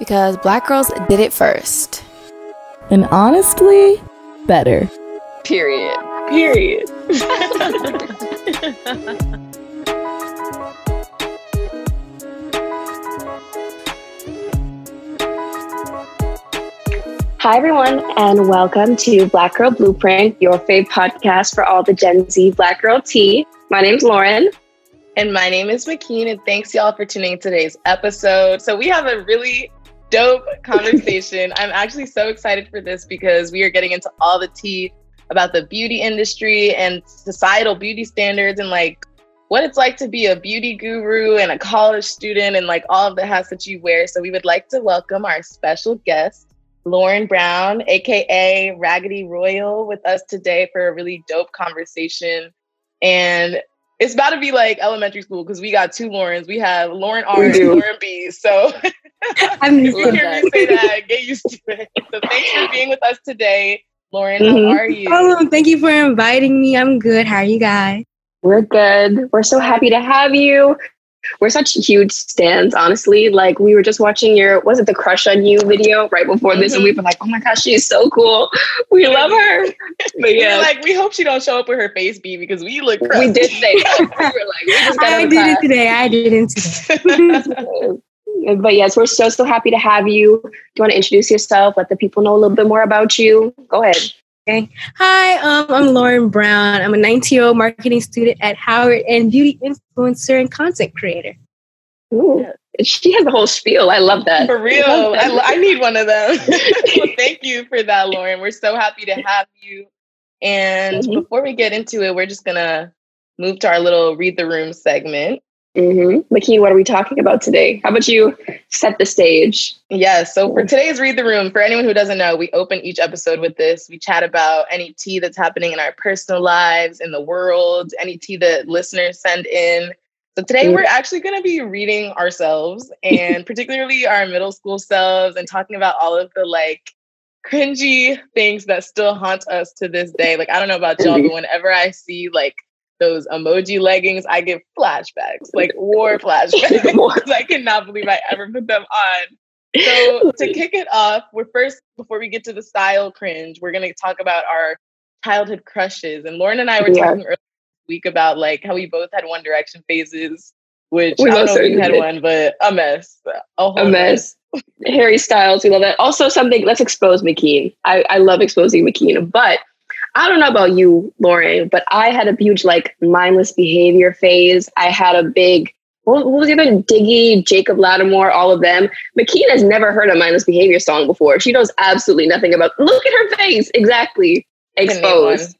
Because black girls did it first. And honestly, better. Period. Period. Hi, everyone, and welcome to Black Girl Blueprint, your fave podcast for all the Gen Z Black Girl tea. My name's Lauren. And my name is McKeen, and thanks y'all for tuning in today's episode. So we have a really dope conversation. I'm actually so excited for this because we are getting into all the tea about the beauty industry and societal beauty standards and like what it's like to be a beauty guru and a college student and like all of the hats that you wear. So we would like to welcome our special guest, Lauren Brown, aka Raggedy Royal, with us today for a really dope conversation. And it's about to be like elementary school because we got two Laurens. We have Lauren R and Lauren B. So I'm you hear me say that, get used to it. So thanks for being with us today. Lauren, mm-hmm. how are you? Oh, thank you for inviting me. I'm good. How are you guys? We're good. We're so happy to have you we're such huge stands, honestly. Like we were just watching your was it the crush on you video right before this, mm-hmm. and we were like, oh my gosh, she's so cool. We love her. But yeah, we like we hope she don't show up with her face beat because we look. Crusty. We did say that. we were like, we just got I did it today. I did it today. But yes, we're so so happy to have you. Do you want to introduce yourself? Let the people know a little bit more about you. Go ahead. Okay. Hi, um, I'm Lauren Brown. I'm a 19 year old marketing student at Howard and beauty influencer and content creator. Ooh, she has a whole spiel. I love that. For real. I, I, need one of them. well, thank you for that, Lauren. We're so happy to have you. And mm-hmm. before we get into it, we're just going to move to our little read the room segment. Mm-hmm. McKeen, what are we talking about today? How about you set the stage? Yes. Yeah, so for today's Read the Room, for anyone who doesn't know, we open each episode with this. We chat about any tea that's happening in our personal lives, in the world, any tea that listeners send in. So today mm-hmm. we're actually going to be reading ourselves and particularly our middle school selves and talking about all of the like cringy things that still haunt us to this day. Like, I don't know about y'all, but whenever I see like those emoji leggings, I get flashbacks, like war flashbacks. I cannot believe I ever put them on. So to kick it off, we're first before we get to the style cringe, we're gonna talk about our childhood crushes. And Lauren and I were yeah. talking earlier this week about like how we both had One Direction phases, which we I don't know if you had one, but a mess. A, a mess. mess. Harry Styles, we love that. Also, something. Let's expose McKeen. I, I love exposing McKeen, but I don't know about you, Lauren, but I had a huge like mindless behavior phase. I had a big what, was the other Diggy, Jacob Latimore, all of them. McKeen has never heard a mindless behavior song before. She knows absolutely nothing about. Look at her face, exactly exposed.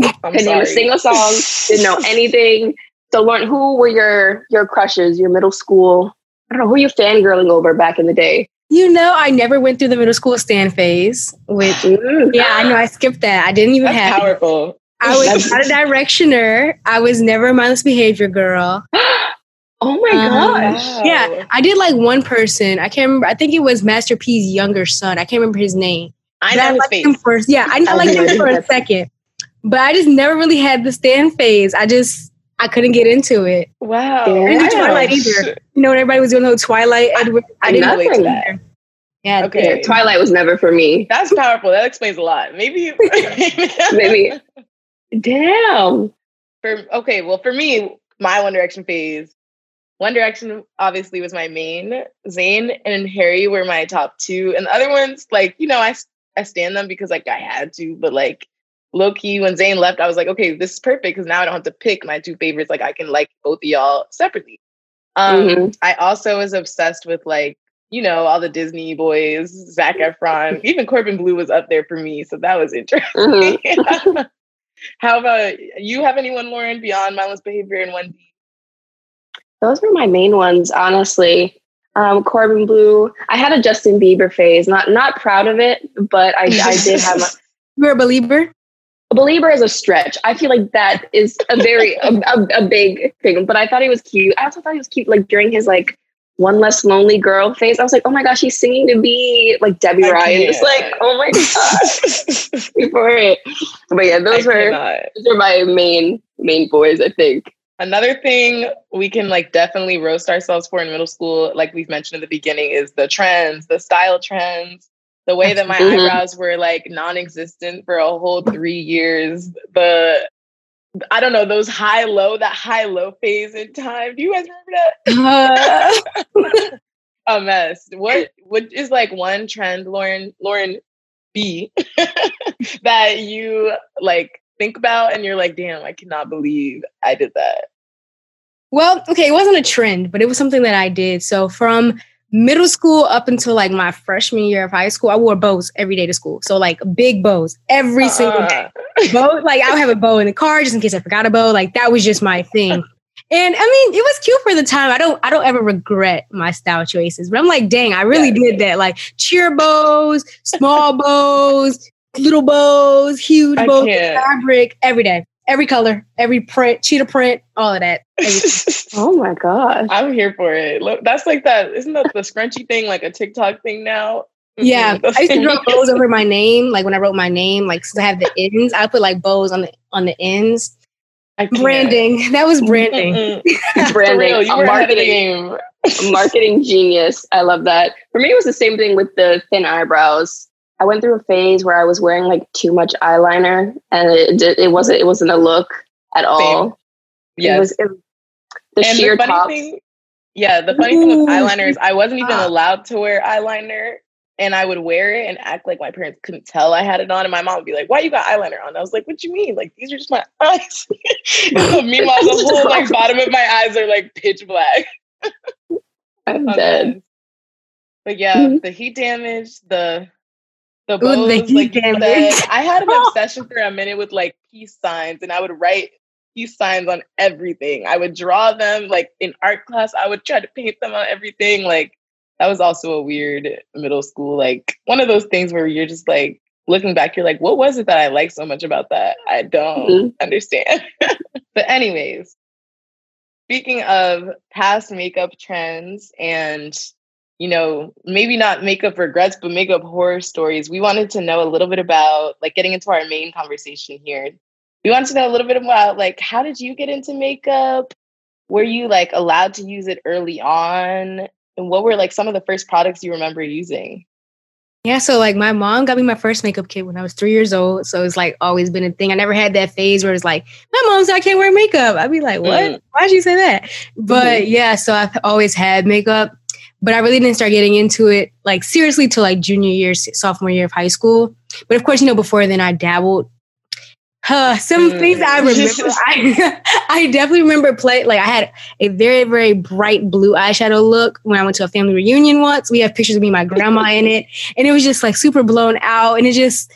Can name a single song. Didn't know anything. So, Lauren, who were your your crushes? Your middle school? I don't know who you fangirling over back in the day. You know, I never went through the middle school stand phase, which yeah, I know I skipped that. I didn't even That's have powerful. It. I was not a directioner. I was never a mindless behavior girl. oh my um, gosh. Yeah. I did like one person. I can't remember. I think it was Master P's younger son. I can't remember his name. I know his face. him first. Yeah, I, I like him for a second. But I just never really had the stand phase. I just I couldn't get into it. Wow. I didn't do Twilight either. You know, when everybody was doing the whole Twilight, Edward, I, I didn't relate to that. Yeah, okay. Yeah, Twilight was never for me. That's powerful. That explains a lot. Maybe, maybe. Damn. For okay, well, for me, my One Direction phase One Direction obviously was my main. Zayn and Harry were my top two, and the other ones, like you know, I I stand them because like I had to, but like low key when Zayn left, I was like, okay, this is perfect because now I don't have to pick my two favorites. Like I can like both of y'all separately. Um, mm-hmm. I also was obsessed with like you know all the Disney boys, Zac Efron, even Corbin Bleu was up there for me, so that was interesting. Mm-hmm. How about you? Have anyone, Lauren, beyond mindless behavior and Wendy? Those were my main ones, honestly. Um, Corbin Bleu. I had a Justin Bieber phase. Not not proud of it, but I, I did have. A, You're a believer. A believer is a stretch. I feel like that is a very a, a, a, big thing. But I thought he was cute. I also thought he was cute, like during his like one less lonely girl phase. I was like, oh my gosh, he's singing to be like Debby I Ryan. It's like, oh my gosh, before it. But yeah, those I were cannot. those are my main main boys. I think. Another thing we can like definitely roast ourselves for in middle school, like we've mentioned in the beginning, is the trends, the style trends, the way that my mm-hmm. eyebrows were like non-existent for a whole three years. The I don't know those high low, that high low phase in time. Do you guys remember that? Uh. a mess. What what is like one trend, Lauren Lauren B, that you like think about and you're like, damn, I cannot believe I did that? Well, okay, it wasn't a trend, but it was something that I did. So from middle school up until like my freshman year of high school, I wore bows every day to school. So like big bows every uh single day. bow, like I would have a bow in the car just in case I forgot a bow. Like that was just my thing. And I mean, it was cute for the time. I don't I don't ever regret my style choices. But I'm like, dang, I really yeah, did that. Like cheer bows, small bows, little bows, huge I bows, can't. fabric every day, every color, every print, cheetah print, all of that. oh my god, I'm here for it. Look, that's like that. Isn't that the scrunchy thing, like a TikTok thing now? Mm-hmm. Yeah, I used to draw bows over my name. Like when I wrote my name, like since I have the ends, I put like bows on the on the ends. Branding. That was branding. branding. a marketing, marketing genius. I love that. For me, it was the same thing with the thin eyebrows. I went through a phase where I was wearing like too much eyeliner, and it it wasn't it wasn't a look at all. Yeah, it was, it, the and sheer the. Thing, yeah, the funny thing with eyeliner is I wasn't even allowed to wear eyeliner, and I would wear it and act like my parents couldn't tell I had it on, and my mom would be like, "Why you got eyeliner on?" I was like, "What you mean? Like these are just my eyes." Meanwhile, the whole like bottom of my eyes are like pitch black. I'm dead. But yeah, mm-hmm. the heat damage, the the bows, Ooh, like I had an obsession for a minute with like peace signs, and I would write peace signs on everything. I would draw them like in art class. I would try to paint them on everything. Like that was also a weird middle school, like one of those things where you're just like looking back, you're like, what was it that I liked so much about that? I don't mm-hmm. understand. but anyways, speaking of past makeup trends and you know, maybe not make up regrets, but make up horror stories. We wanted to know a little bit about, like, getting into our main conversation here. We wanted to know a little bit about, like, how did you get into makeup? Were you like allowed to use it early on? And what were like some of the first products you remember using? Yeah, so like my mom got me my first makeup kit when I was three years old. So it's like always been a thing. I never had that phase where it's like, my mom said I can't wear makeup. I'd be like, what? Mm. Why'd you say that? But mm. yeah, so I've always had makeup but I really didn't start getting into it like seriously till like junior year, sophomore year of high school. But of course, you know, before then I dabbled. Uh, some mm. things I remember, I, I definitely remember play like I had a very very bright blue eyeshadow look when I went to a family reunion once. We have pictures of me and my grandma in it, and it was just like super blown out, and it just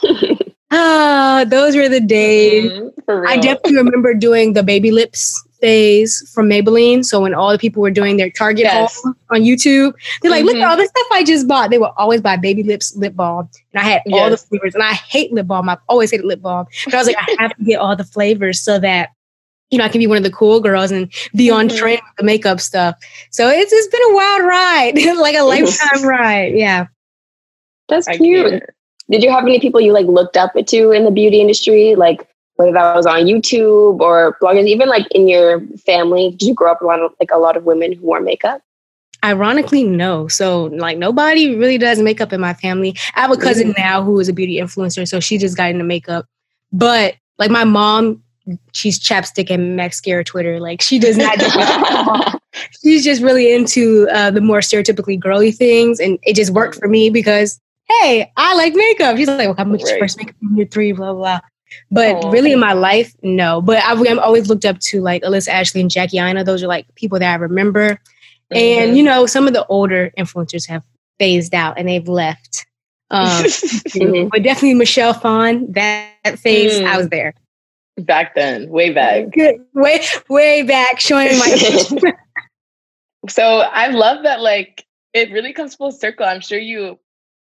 ah, those were the days. Mm, I definitely remember doing the baby lips phase from Maybelline. So when all the people were doing their Target yes. haul on YouTube, they're like, mm-hmm. look at mm-hmm. all the stuff I just bought. They would always buy baby lips lip balm. And I had yes. all the flavors. And I hate lip balm. I've always hated lip balm. But I was like, I have to get all the flavors so that you know, I can be one of the cool girls and be on mm-hmm. trend with the makeup stuff. So it's it's been a wild ride, like a lifetime ride. Yeah. That's cute. Did you have any people you like looked up to in the beauty industry? Like whether that was on YouTube or bloggers, even like in your family, did you grow up a lot of like a lot of women who wore makeup? Ironically, no. So like nobody really does makeup in my family. I have a cousin mm-hmm. now who is a beauty influencer, so she just got into makeup. But like my mom she's chapstick and mascara Twitter. Like she does not. Do she's just really into uh, the more stereotypically girly things, and it just worked for me because hey, I like makeup. She's like, well, how much right. first makeup in year three? Blah blah. But oh, really, in my life, no. But I've, I've, always looked up to like Alissa Ashley and Jackie Aina. Those are like people that I remember. Mm-hmm. And you know, some of the older influencers have phased out and they've left. Um, mm-hmm. But definitely Michelle Phan, that phase, mm. I was there. Back then, way back. way, way back, showing my. so I love that, like, it really comes full circle. I'm sure you,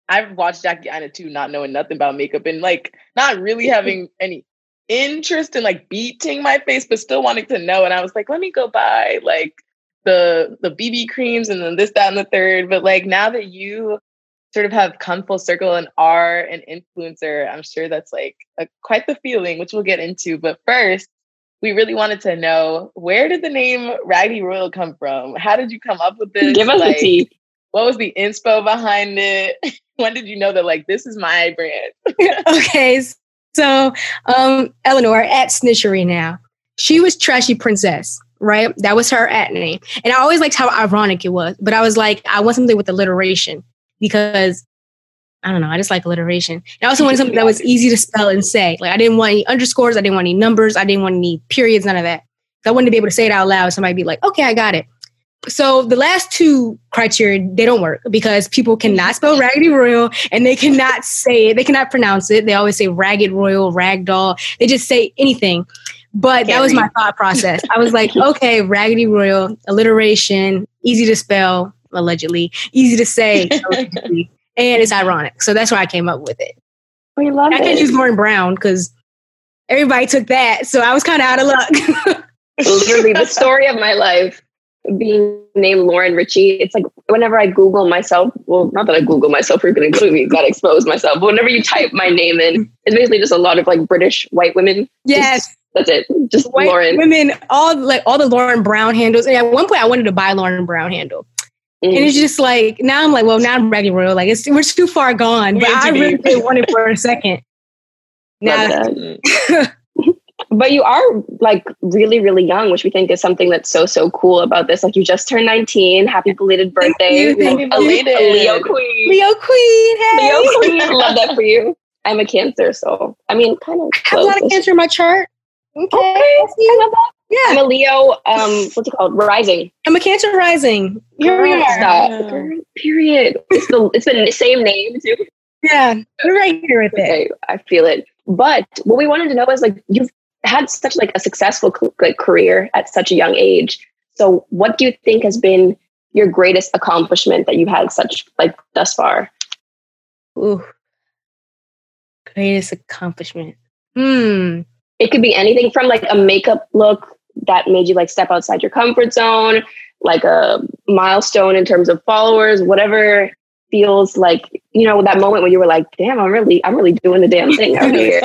I've watched Jackie Aina too, not knowing nothing about makeup and like not really having any interest in like beating my face, but still wanting to know. And I was like, let me go buy like the the BB creams and then this, that, and the third. But like now that you sort of have come full circle and are an influencer, I'm sure that's like a, quite the feeling, which we'll get into. But first, we really wanted to know where did the name Raggedy Royal come from? How did you come up with this? Give us like, the tea. What was the inspo behind it? when did you know that like this is my brand? okay, so um, Eleanor at Snitchery now. She was Trashy Princess, right? That was her at name, and I always liked how ironic it was. But I was like, I want something with alliteration because I don't know. I just like alliteration. And I also wanted something that was easy to spell and say. Like I didn't want any underscores. I didn't want any numbers. I didn't want any periods. None of that. I wanted to be able to say it out loud. Somebody be like, okay, I got it. So the last two criteria, they don't work because people cannot spell mm-hmm. Raggedy Royal and they cannot say it. They cannot pronounce it. They always say Ragged Royal, Ragdoll. They just say anything. But that was my thought process. I was like, okay, Raggedy Royal, alliteration, easy to spell, allegedly, easy to say, and it's ironic. So that's why I came up with it. We love I can't use Lauren Brown because everybody took that, so I was kind of out of luck. Literally, the story of my life being named Lauren Richie. It's like whenever I Google myself, well, not that I Google myself frequently, got to expose myself. But whenever you type my name in, it's basically just a lot of like British white women. Yes. Just, that's it. Just white Lauren. Women, all like all the Lauren Brown handles. And at one point, I wanted to buy Lauren Brown handle. Mm. And it's just like now I'm like, well, now I'm Raggedy Royal. Like it's we're too far gone. But I really did want it for a second. Now, but you are like really, really young, which we think is something that's so, so cool about this. Like you just turned 19. Happy belated birthday. Happy belated. A Leo queen. Leo queen. Hey. Leo queen. Love that for you. I'm a cancer, so I mean kind of I have a lot of cancer in my chart. Okay. okay. I love that. Yeah. I'm a Leo, um, what's it called? Rising. I'm a Cancer Rising. Here we are. Stop. Period. It's the it's the same name too. Yeah, we're right here with okay, it. I feel it. But what we wanted to know is like you've had such like a successful like career at such a young age. So what do you think has been your greatest accomplishment that you've had such like thus far? Ooh. Greatest accomplishment. Hmm. It could be anything from like a makeup look that made you like step outside your comfort zone, like a milestone in terms of followers, whatever feels like, you know, that moment when you were like, damn, I'm really, I'm really doing the damn thing out here.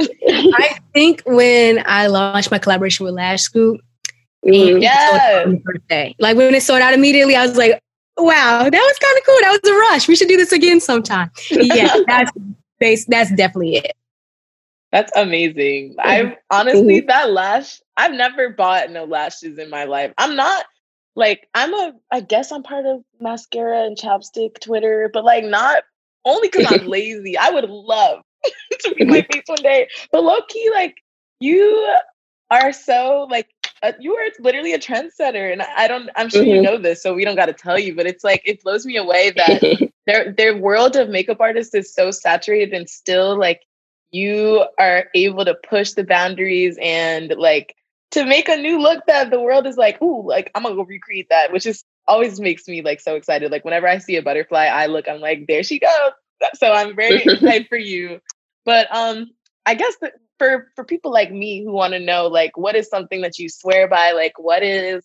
I think when I launched my collaboration with Lash Scoop, mm, yeah, birthday, like when it sold out immediately, I was like, "Wow, that was kind of cool. That was a rush. We should do this again sometime." Yeah, that's that's definitely it. That's amazing. I honestly mm-hmm. that lash, I've never bought no lashes in my life. I'm not like I'm a I guess I'm part of mascara and chapstick Twitter, but like not only because I'm lazy. I would love to be my face one day. But low key, like you are so like uh, you are literally a trendsetter, and I don't. I'm sure mm-hmm. you know this, so we don't got to tell you. But it's like it blows me away that their their world of makeup artists is so saturated, and still like you are able to push the boundaries and like to make a new look that the world is like, ooh, like I'm gonna go recreate that, which is always makes me like so excited. Like whenever I see a butterfly, I look, I'm like, there she goes. So I'm very excited for you. But um, I guess that for for people like me who want to know, like, what is something that you swear by? Like, what is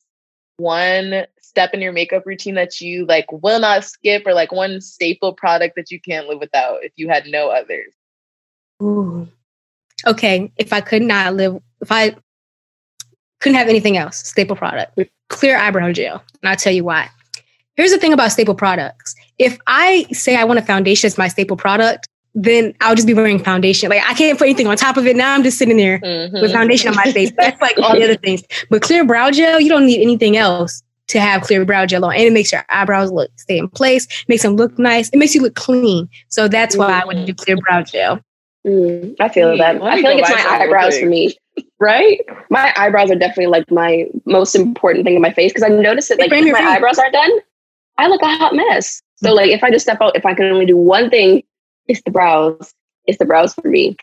one step in your makeup routine that you like will not skip, or like one staple product that you can't live without if you had no others? Ooh. Okay, if I could not live, if I couldn't have anything else, staple product, clear eyebrow gel. And I'll tell you why. Here's the thing about staple products. If I say I want a foundation as my staple product, then I'll just be wearing foundation. Like I can't put anything on top of it. Now I'm just sitting there mm-hmm. with foundation on my face. That's like all the other things. But clear brow gel, you don't need anything else to have clear brow gel on. And it makes your eyebrows look stay in place, makes them look nice. It makes you look clean. So that's mm-hmm. why I would do clear brow gel. Mm, I feel that. I feel like it's my eyebrows for me. Right? My eyebrows are definitely like my most important thing in my face because I noticed that like if my eyebrows aren't done, I look a hot mess. So like if I just step out, if I can only do one thing, it's the brows. It's the brows for me.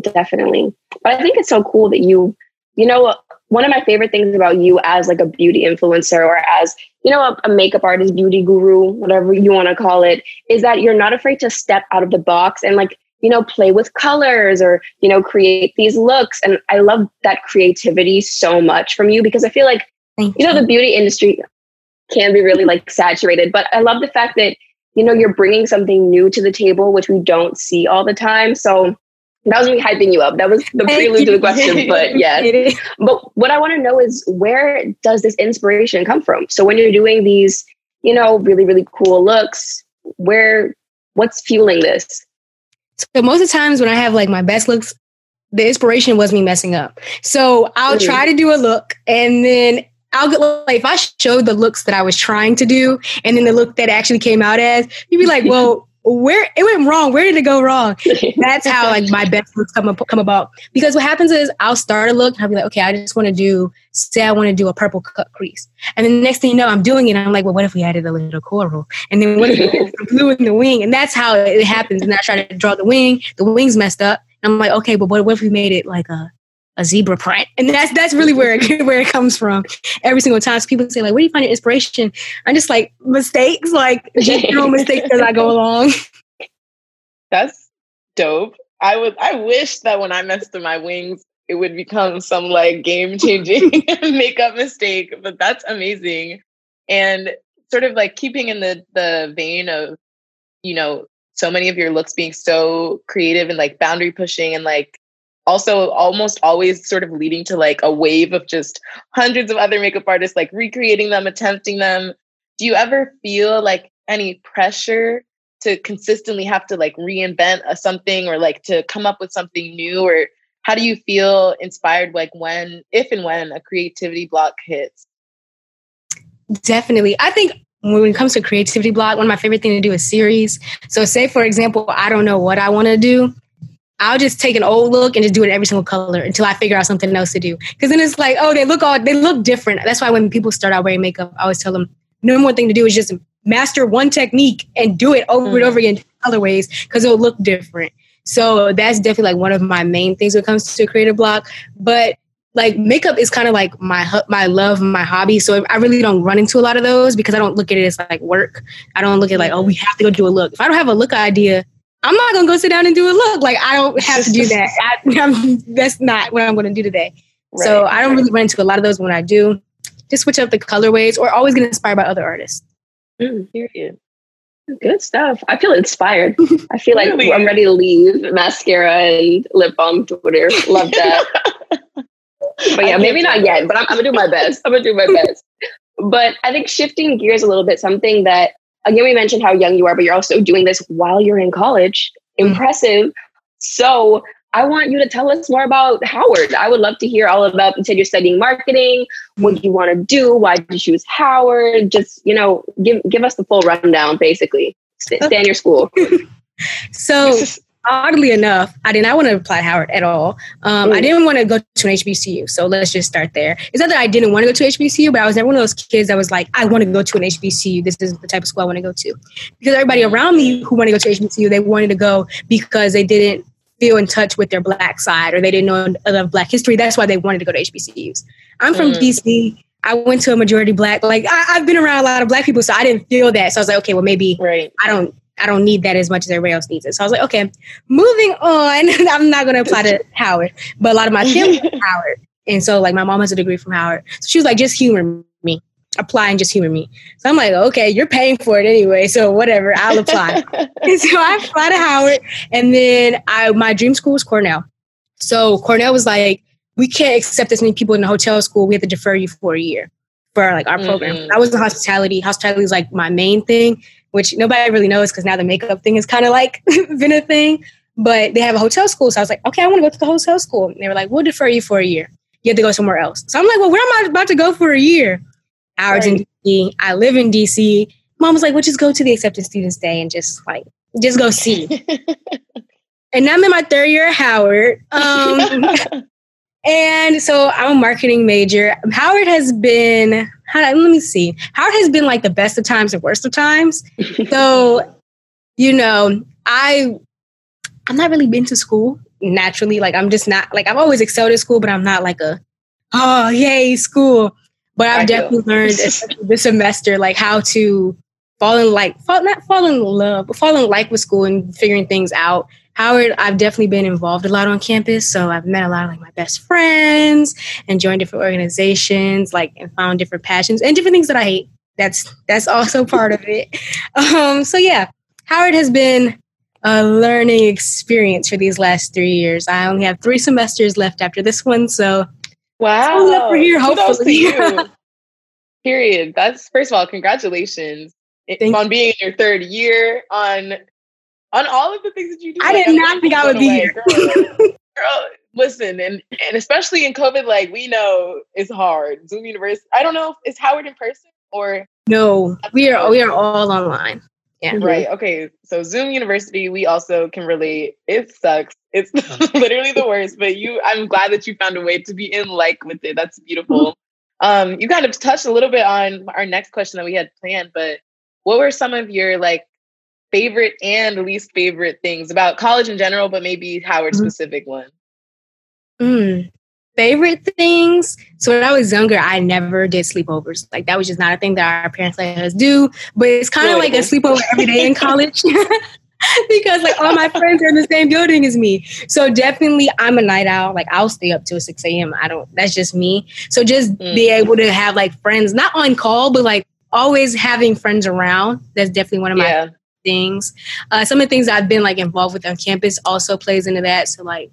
Definitely. But I think it's so cool that you, you know, one of my favorite things about you as like a beauty influencer or as, you know, a, a makeup artist, beauty guru, whatever you want to call it, is that you're not afraid to step out of the box and like, you know, play with colors or, you know, create these looks. And I love that creativity so much from you because I feel like, Thank you know, the beauty industry, can be really like saturated. But I love the fact that, you know, you're bringing something new to the table, which we don't see all the time. So that was me hyping you up. That was the prelude to the question, but yes. but what I want to know is where does this inspiration come from? So when you're doing these, you know, really, really cool looks, where, what's fueling this? So most of the times when I have like my best looks, the inspiration was me messing up. So I'll mm-hmm. try to do a look and then I'll get like if I showed the looks that I was trying to do and then the look that actually came out as, you'd be like, well, where it went wrong? Where did it go wrong? That's how like my best looks come up, come about. Because what happens is I'll start a look and I'll be like, okay, I just want to do say I want to do a purple cut crease. And then the next thing you know, I'm doing it. I'm like, well, what if we added a little coral? And then what if blue in the wing? And that's how it happens. And I try to draw the wing, the wing's messed up. I'm like, okay, but what, what if we made it like a a zebra print. And that's that's really where it, where it comes from. Every single time so people say like, "Where do you find your inspiration?" I'm just like mistakes, like general mistakes as I go along. That's dope. I would. I wish that when I messed with my wings, it would become some like game changing makeup mistake. But that's amazing, and sort of like keeping in the the vein of you know so many of your looks being so creative and like boundary pushing and like also almost always sort of leading to like a wave of just hundreds of other makeup artists like recreating them, attempting them. Do you ever feel like any pressure to consistently have to like reinvent a something or like to come up with something new? Or how do you feel inspired like when if and when a creativity block hits? Definitely. I think when it comes to creativity block one of my favorite things to do is series. So say for example i don't know what i want to do I'll just take an old look and just do it every single color until I figure out something else to do. Because then it's like, oh, they look all they look different. That's why when people start out wearing makeup, I always tell them number one thing to do is just master one technique and do it over mm. and over again colorways because it'll look different. So that's definitely like one of my main things when it comes to creative block. But like makeup is kind of like my my love, my hobby. So I really don't run into a lot of those because I don't look at it as like work. I don't look at like, oh, we have to go do a look. If I don't have a look idea, I'm not gonna go sit down and do a look. Like I don't have to do that. I, that's not what I'm gonna do today. Right, so I don't really run into a lot of those when I do. Just switch up the colorways or always get inspired by other artists. Mm, period. Good stuff. I feel inspired. I feel like really? I'm ready to leave mascara and lip balm Twitter. Love that. but yeah, maybe not yet, but I'm, I'm, gonna do my best. I'm gonna do my best. But I think shifting gears a little bit, something that again, we mentioned how young you are, but you're also doing this while you're in college. Mm-hmm. Impressive. So I want you to tell us more about Howard. I would love to hear all about, you said you're studying marketing. What do you want to do? Why did you choose Howard? Just, you know, give, give us the full rundown, basically. Stay, stay in your school. so oddly enough, I did not want to apply to Howard at all. Um, I didn't want to go to an HBCU. So let's just start there. It's not that I didn't want to go to HBCU, but I was never one of those kids that was like, I want to go to an HBCU. This is the type of school I want to go to. Because everybody around me who wanted to go to HBCU, they wanted to go because they didn't feel in touch with their black side or they didn't know of black history. That's why they wanted to go to HBCUs. I'm from mm. DC. I went to a majority black, like I, have been around a lot of black people, so I didn't feel that. So I was like, okay, well, maybe right. I don't I don't need that as much as everybody else needs it. So I was like, okay, moving on. I'm not going to apply to Howard, but a lot of my family Howard. And so like my mom has a degree from Howard. So she was like, just humor me, apply and just humor me. So I'm like, okay, you're paying for it anyway. So whatever, I'll apply. and so I applied to Howard. And then I, my dream school was Cornell. So Cornell was like, we can't accept as many people in the hotel school. We have to defer you for a year for like our program. Mm-hmm. I was in hospitality. Hospitality is like my main thing. Which nobody really knows because now the makeup thing is kind of like been a thing. But they have a hotel school. So I was like, okay, I want to go to the hotel school. And they were like, we'll defer you for a year. You have to go somewhere else. So I'm like, well, where am I about to go for a year? Hours right. in DC. I live in DC. Mom was like, well, just go to the acceptance students day and just like, just go see. and now I'm in my third year at Howard. Um, and so I'm a marketing major. Howard has been, let me see, Howard has been like the best of times and worst of times. so, you know, I, I'm not really been to school naturally. Like I'm just not like I've always excelled at school, but I'm not like a oh yay school. But I've I definitely learned this semester like how to fall in like fall not fall in love, but fall in like with school and figuring things out. Howard, I've definitely been involved a lot on campus, so I've met a lot of like my best friends and joined different organizations, like and found different passions and different things that I hate. That's that's also part of it. Um, so yeah, Howard has been a learning experience for these last three years. I only have three semesters left after this one, so wow, for here hopefully. Period. That's first of all, congratulations Thank on being in your third year on on all of the things that you do. I like, did not think I would be here. Girl, girl, listen, and and especially in COVID, like we know it's hard. Zoom University. I don't know if is Howard in person or no. We are we are all online. Yeah. Right. Okay. So Zoom University, we also can relate. It sucks. It's literally the worst, but you I'm glad that you found a way to be in like with it. That's beautiful. Um, you kind of touched a little bit on our next question that we had planned, but what were some of your like favorite and least favorite things about college in general, but maybe Howard mm-hmm. specific one? Mm favorite things. So when I was younger, I never did sleepovers. Like that was just not a thing that our parents let us do. But it's kind of like a sleepover every day in college. because like all my friends are in the same building as me. So definitely I'm a night owl. Like I'll stay up till 6 a.m. I don't that's just me. So just mm. be able to have like friends, not on call, but like always having friends around. That's definitely one of my yeah. Things. Uh, some of the things I've been like involved with on campus also plays into that. So like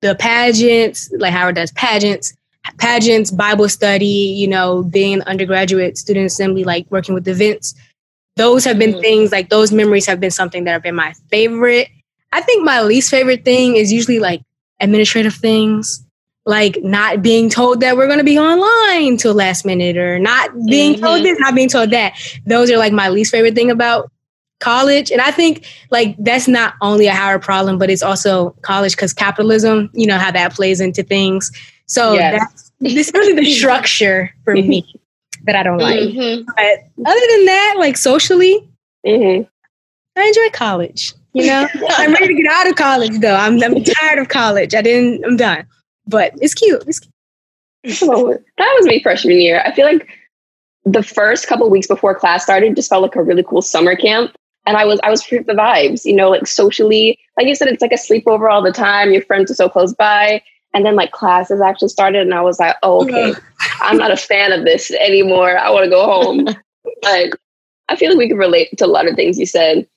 the pageants, like Howard does pageants, pageants, Bible study, you know, being undergraduate student assembly, like working with events. Those have been mm. things like those memories have been something that have been my favorite. I think my least favorite thing is usually like administrative things, like not being told that we're going to be online till last minute or not being mm-hmm. told this, not being told that. Those are like my least favorite thing about college. And i think like that's not only a higher problem but it's also college because capitalism you know how that plays into things. So yes. that's this really the structure for me that i don't like. Mm-hmm. but other than that like socially mm-hmm. i enjoy college you know? I'm ready to get out of college though. I'm, I'm tired of college. I didn't i'm done. But it's cute. It's cute. That was me freshman year. I feel like the first couple weeks before class started just felt like a really cool summer camp and I was I was free the vibes, you know, like socially. Like you said, it's like a sleepover all the time. Your friends are so close by. And then like classes actually started, and I was like, oh, okay, I'm not a fan of this anymore. I want to go home. like, I feel like we can relate to a lot of things you said.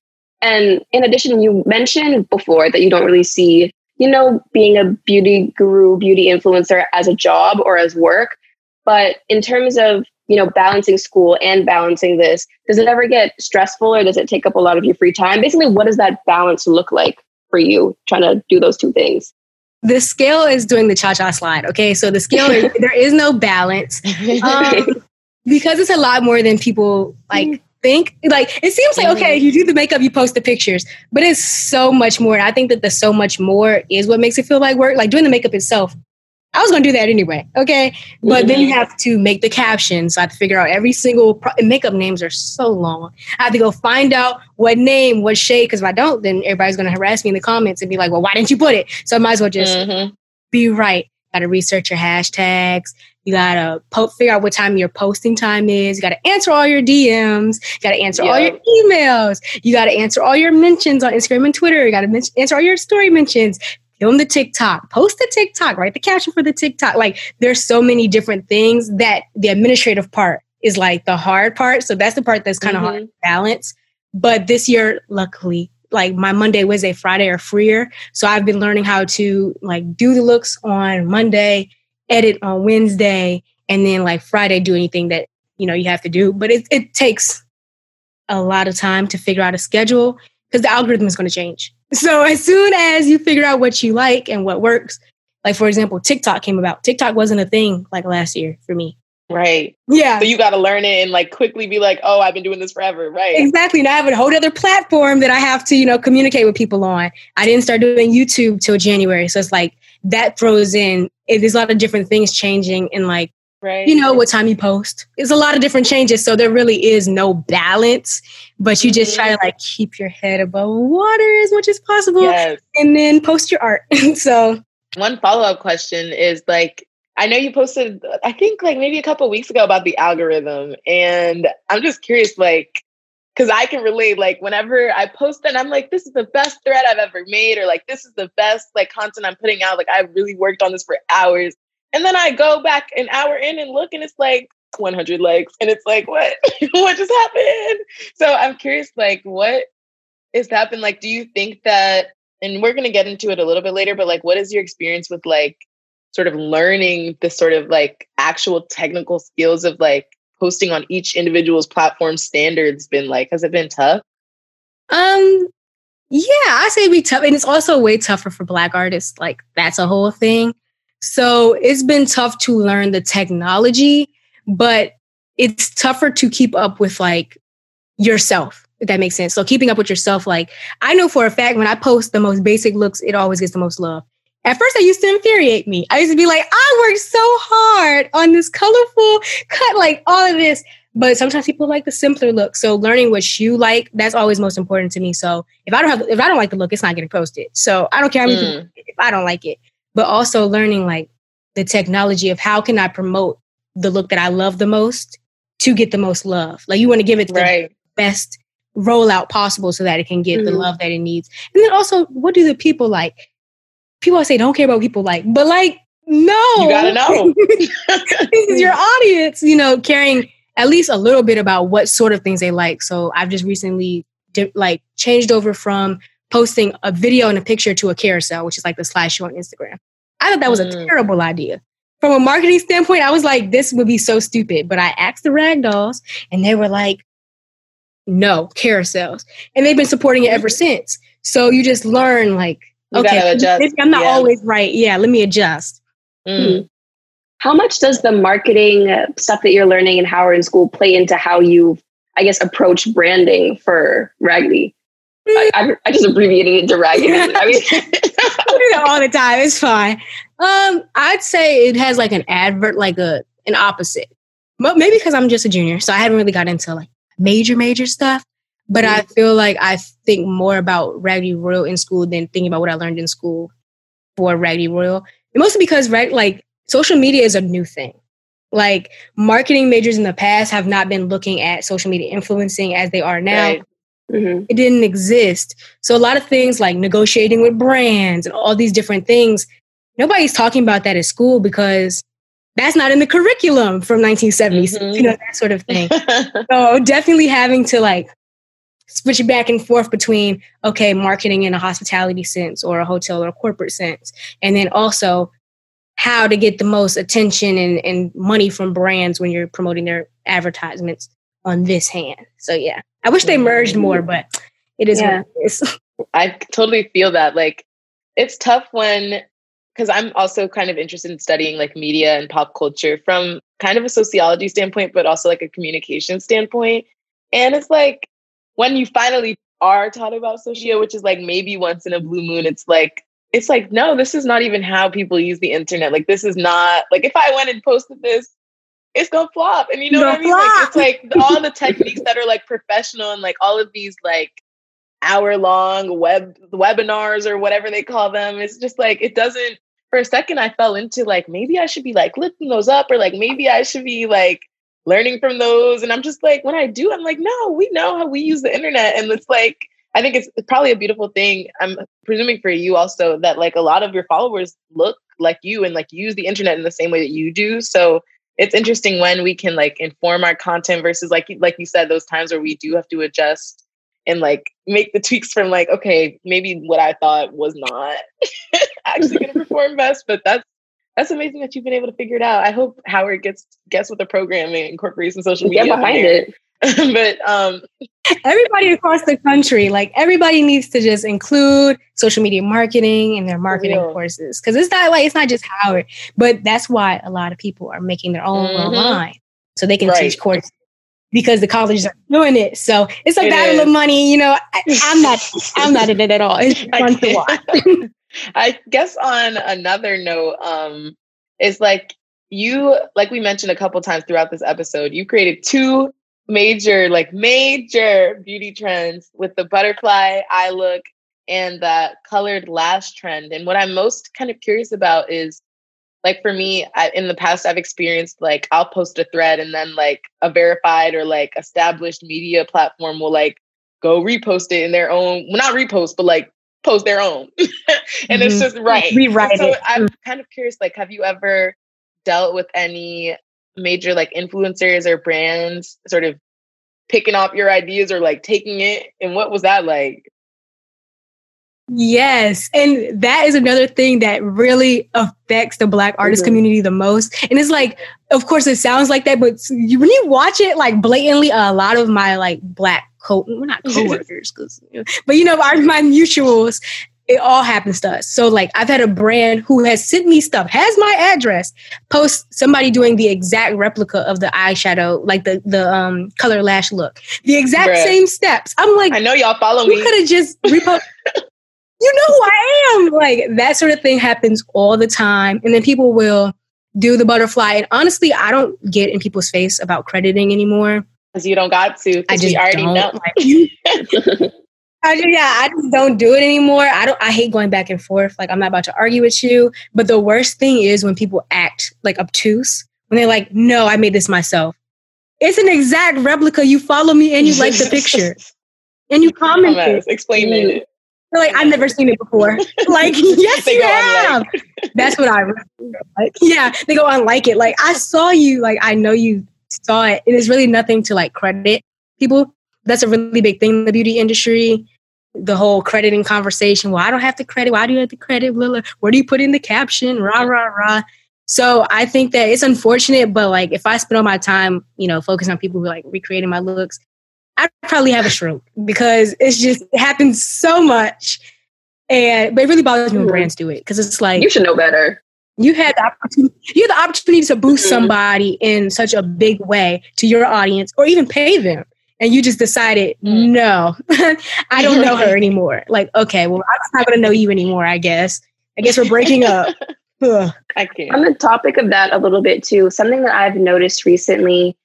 And in addition, you mentioned before that you don't really see, you know, being a beauty guru, beauty influencer as a job or as work. But in terms of you know, balancing school and balancing this, does it ever get stressful or does it take up a lot of your free time? Basically, what does that balance look like for you trying to do those two things? The scale is doing the cha cha slide. Okay. So the scale, is, there is no balance um, because it's a lot more than people like think. Like it seems like, okay, you do the makeup, you post the pictures, but it's so much more. I think that the so much more is what makes it feel like work. Like doing the makeup itself I was going to do that anyway. Okay. But mm-hmm. then you have to make the captions. So I have to figure out every single pro- makeup names are so long. I have to go find out what name, what shade. Because if I don't, then everybody's going to harass me in the comments and be like, well, why didn't you put it? So I might as well just mm-hmm. be right. Got to research your hashtags. You got to po- figure out what time your posting time is. You got to answer all your DMs. You got to answer yep. all your emails. You got to answer all your mentions on Instagram and Twitter. You got to men- answer all your story mentions film the TikTok, post the TikTok, write the caption for the TikTok. Like there's so many different things that the administrative part is like the hard part. So that's the part that's kind of mm-hmm. hard to balance. But this year, luckily, like my Monday, Wednesday, Friday are freer. So I've been learning how to like do the looks on Monday, edit on Wednesday, and then like Friday do anything that you know you have to do. But it, it takes a lot of time to figure out a schedule because the algorithm is going to change. So as soon as you figure out what you like and what works, like for example, TikTok came about. TikTok wasn't a thing like last year for me. Right. Yeah. So you got to learn it and like quickly be like, oh, I've been doing this forever. Right. Exactly. Now I have a whole other platform that I have to, you know, communicate with people on. I didn't start doing YouTube till January. So it's like that throws in, there's a lot of different things changing and like, right. you know, what time you post. It's a lot of different changes. So there really is no balance, but you just try to mm-hmm. like keep your head above water as much as possible Yes. and then post your art. so One follow up question is like, I know you posted, I think like maybe a couple weeks ago about the algorithm, and I'm just curious, like, because I can relate. Like, whenever I post and I'm like, this is the best thread I've ever made, or like, this is the best like content I'm putting out. Like, I really worked on this for hours, and then I go back an hour in and look, and it's like 100 likes, and it's like, what? what just happened? So I'm curious, like, what is happened? Like, do you think that? And we're gonna get into it a little bit later, but like, what is your experience with like? sort of learning the sort of like actual technical skills of like posting on each individual's platform standards been like has it been tough Um, yeah, I say be tough, and it's also way tougher for Black artists. Like that's a whole thing. So it's been tough to learn the technology, but it's tougher to keep up with like yourself. If that makes sense. So keeping up with yourself, like I know for a fact when I post the most basic looks, it always gets the most love. At first, I used to infuriate me. I used to be like, I worked so hard on this colorful cut, like all of this. But sometimes people like the simpler look. So learning what you like, that's always most important to me. So if I don't have, if I don't like the look, it's not getting posted. So I don't care how many people, mm. if I don't like it. But also learning like the technology of how can I promote the look that I love the most to get the most love. Like you want to give it the right best rollout possible so that it can get the Mhm. love that it needs. And then also, what do the people like? People always say don't care about people like, but like, no, you gotta know this is your audience, you know, caring at least a little bit about what sort of things they like. So I've just recently like changed over from posting a video and a picture to a carousel, which is like the slideshow on Instagram. I thought that was a Mm. terrible idea. From a marketing standpoint, I was like, this would be so stupid. But I asked the ragdolls and they were like, no, carousels. And they've been supporting it ever since. So you just learn like, You okay. I'm not Yeah. always right. Yeah, let me adjust. Mm. How much does the marketing uh, stuff that you're learning in Howard in school play into how you, I guess, approach branding for Raggedy? I, I, I just abbreviated it to Raggedy. I mean, do that all the time. It's fine. Um, I'd say it has like an advert, like a an opposite. But maybe because I'm just a junior, so I haven't really got into like major, major stuff. But I feel like I think more about Raggedy Royal in school than thinking about what I learned in school for Raggedy Royal. And mostly because right, like social media is a new thing. Like marketing majors in the past have not been looking at social media influencing as they are now Right. Mhm. it didn't exist. So a lot of things like negotiating with brands and all these different things, nobody's talking about that at school because that's not in the curriculum from 1970s, Mhm. you know, that sort of thing. so definitely having to like switch back and forth between, okay, marketing in a hospitality sense or a hotel or a corporate sense. And then also how to get the most attention and, and money from brands when you're promoting their advertisements on this hand. So yeah, I wish they merged more, mm. but it is Yeah. what it is. I totally feel that. Like, it's tough when, because I'm also kind of interested in studying like media and pop culture from kind of a sociology standpoint, but also like a communication standpoint. And it's like when you finally are taught about socio, which is like maybe once in a blue moon, it's like, it's like, no, this is not even how people use the internet. Like, this is not like if I went and posted this, it's gonna flop. And you know what I mean? Like, it's like all the techniques that are like professional and like all of these like hour long web webinars or whatever they call them. It's just like it doesn't for a second I fell into like maybe I should be like lifting those up or like maybe I should be like learning from those. And I'm just like when I do, I'm like, no, we know how we use the internet. And it's like I think it's probably a beautiful thing. I'm presuming for you also that like a lot of your followers look like you and like use the internet in the same way that you do. So it's interesting when we can like inform our content versus like like you said those times where we do have to adjust and like make the tweaks from like okay maybe what i thought was not actually going to perform best but that's that's amazing that you've been able to figure it out i hope howard gets gets with the program and incorporates some social media Get behind it. but um everybody across the country, like everybody needs to just include social media marketing in their marketing real. courses. Cause it's not like it's not just Howard, but that's why a lot of people are making their own Mhm. online. So they can Right. teach courses because the colleges are doing it. So it's a It battle is. of money. You know, I, I'm not I'm not in it at all. It's I fun to watch. I guess on another note, um, is like you, like we mentioned a couple times throughout this episode, you created two major, like major beauty trends with the butterfly eye look and the colored lash trend. And what I'm most kind of curious about is like for me, I, in the past, I've experienced like I'll post a thread and then like a verified or like established media platform will like go repost it in their own, well, not repost, but like post their own. and it's Mhm. just right. Rewrite so it. I'm kind of curious, like, have you ever dealt with any major like influencers or brands sort of picking up your ideas or like taking it? And what was that like? Yes. And that is another thing that really affects the black artist Mhm. community the most. And it's like, of course, it sounds like that, but you, when you watch it, like blatantly, a lot of my like black co, we're not coworkers, because, but you know, our, my mutuals, it all happens to us. So like, I've had a brand who has sent me stuff, has my address, post somebody doing the exact replica of the eyeshadow, like the the um color lash look, the exact Bruh. same steps. I'm like, I know y'all follow you me. could have just repost. you know who I am. Like that sort of thing happens all the time. And then people will do the butterfly. And honestly, I don't get in people's face about crediting anymore. Because you don't got to. I just we already know. Like, you- I just, yeah, I just don't do it anymore. I don't. I hate going back and forth. Like I'm not about to argue with you. But the worst thing is when people act like obtuse. When they're like, "No, I made this myself." It's an exact replica. You follow me and you like the picture and you comment it. Explain it. They're like, I've never seen it before. like, yes, you have. That's what I like. Yeah, they go unlike it. Like, I saw you. Like, I know you saw it. And it's really nothing to like credit people. That's a really big thing in the beauty industry. The whole crediting conversation. Well, I don't have to credit. Why do you have to credit? Where do you put in the caption? Rah, rah, rah. So I think that it's unfortunate, but like if I spend all my time, you know, focusing on people who like recreating my looks, I'd probably have a stroke because it's just it happens so much. And but it really bothers me when Mhm. brands do it because it's like You should know better. you had the opportunity you had the opportunity to boost Mhm. somebody in such a big way to your audience or even pay them. And you just decided, Mm. no, I don't know her anymore. Like, okay, well, I'm not gonna know you anymore, I guess. I guess we're breaking up. Ugh. I can't. On the topic of that a little bit too, something that I've noticed recently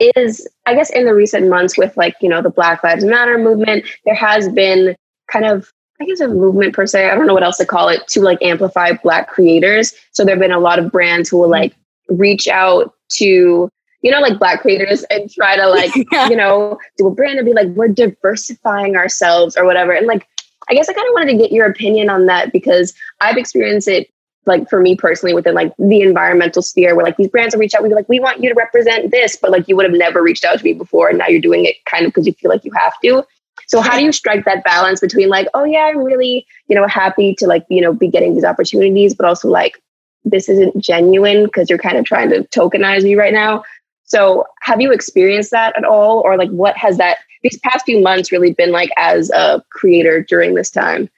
is, I guess, in the recent months with like, you know, the Black Lives Matter movement, there has been kind of, I guess, a movement per se. I don't know what else to call it to like amplify Black creators. So there have been a lot of brands who will like reach out to, you know, like Black creators and try to like, you know, do a brand and be like, we're diversifying ourselves or whatever. And like, I guess I kind of wanted to get your opinion on that because I've experienced it like for me personally within like the environmental sphere where like these brands will reach out and be like, we want you to represent this, but like you would have never reached out to me before and now you're doing it kind of because you feel like you have to. So how do you strike that balance between like, oh yeah, I'm really, you know, happy to like, you know, be getting these opportunities, but also like this isn't genuine because you're kind of trying to tokenize me right now. So have you experienced that at all? Or like what has that these past few months really been like as a creator during this time?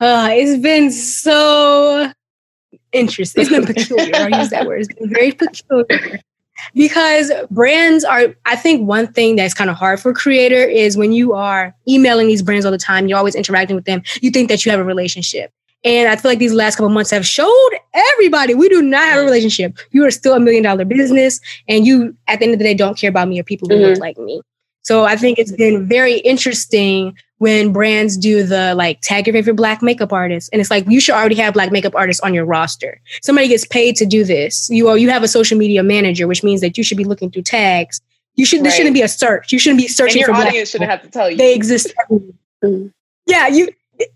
Uh, it's been so interesting. It's been peculiar. I'll use that word. It's been very peculiar. Because brands are, I think one thing that's kind of hard for creator is when you are emailing these brands all the time, you're always interacting with them, you think that you have a relationship. And I feel like these last couple months have showed everybody we do not have a relationship. You are still a million dollar business, and you, at the end of the day, don't care about me or people who look Mhm. like me. So I think it's been very interesting when brands do the like tag your favorite black makeup artist, and it's like you should already have black makeup artists on your roster. Somebody gets paid to do this. You are you have a social media manager, which means that you should be looking through tags. You should there Right. shouldn't be a search. You shouldn't be and searching your for audience shouldn't have to tell you. They exist. Mhm. Yeah, you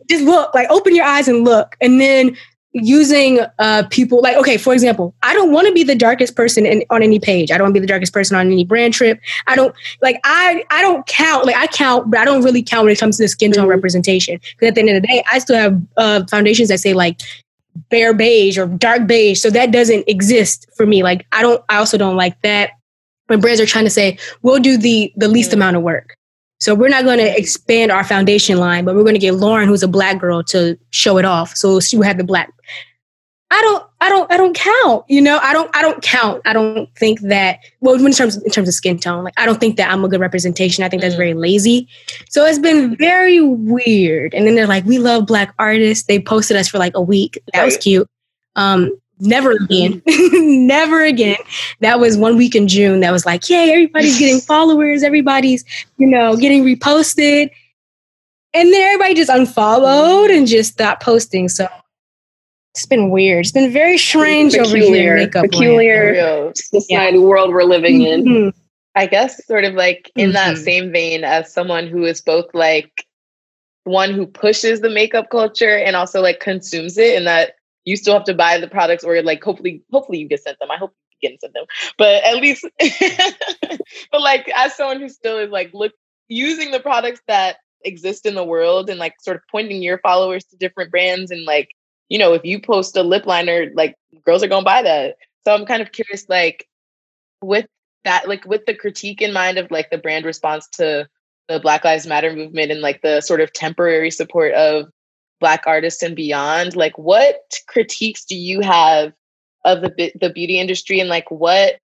just look like open your eyes and look, and then using uh people like okay for example i don't want to be the darkest person in, on any page. I don't want to be the darkest person on any brand trip. I don't like i i don't count like i count but i don't really count when it comes to the skin tone Mhm. representation. Because at the end of the day i still have uh foundations that say like bare beige or dark beige. So that doesn't exist for me. Like i don't i also don't like that. When brands are trying to say, we'll do the the least mm. amount of work. So we're not going to expand our foundation line, but we're going to get Lauren, who's a black girl, to show it off. So she will have the black. I don't, I don't, I don't count. You know, I don't, I don't count. I don't think that. Well, in terms in terms of skin tone, like I don't think that I'm a good representation. I think that's mm. very lazy. So it's been very weird. And then they're like, "We love black artists." They posted us for like a week. That was cute. Um, never again, never again. That was one week in June. That was like, yay, everybody's getting followers, everybody's, you know, getting reposted. And then everybody just unfollowed and just stopped posting. So it's been weird. It's been very strange peculiar, over here. Makeup peculiar society yeah. world we're living in. Mm-hmm. I guess sort of like in mm-hmm. that same vein as someone who is both like one who pushes the makeup culture and also like consumes it and that you still have to buy the products or like hopefully hopefully you get sent them. I hope you get sent them. But at least but like as someone who still is like look using the products that exist in the world and like sort of pointing your followers to different brands and like you know if you post a lip liner like girls are gonna buy that. So i'm kind of curious like with that like with the critique in mind of like the brand response to the black lives matter movement and like the sort of temporary support of black artists and beyond like what critiques do you have of the the beauty industry and like what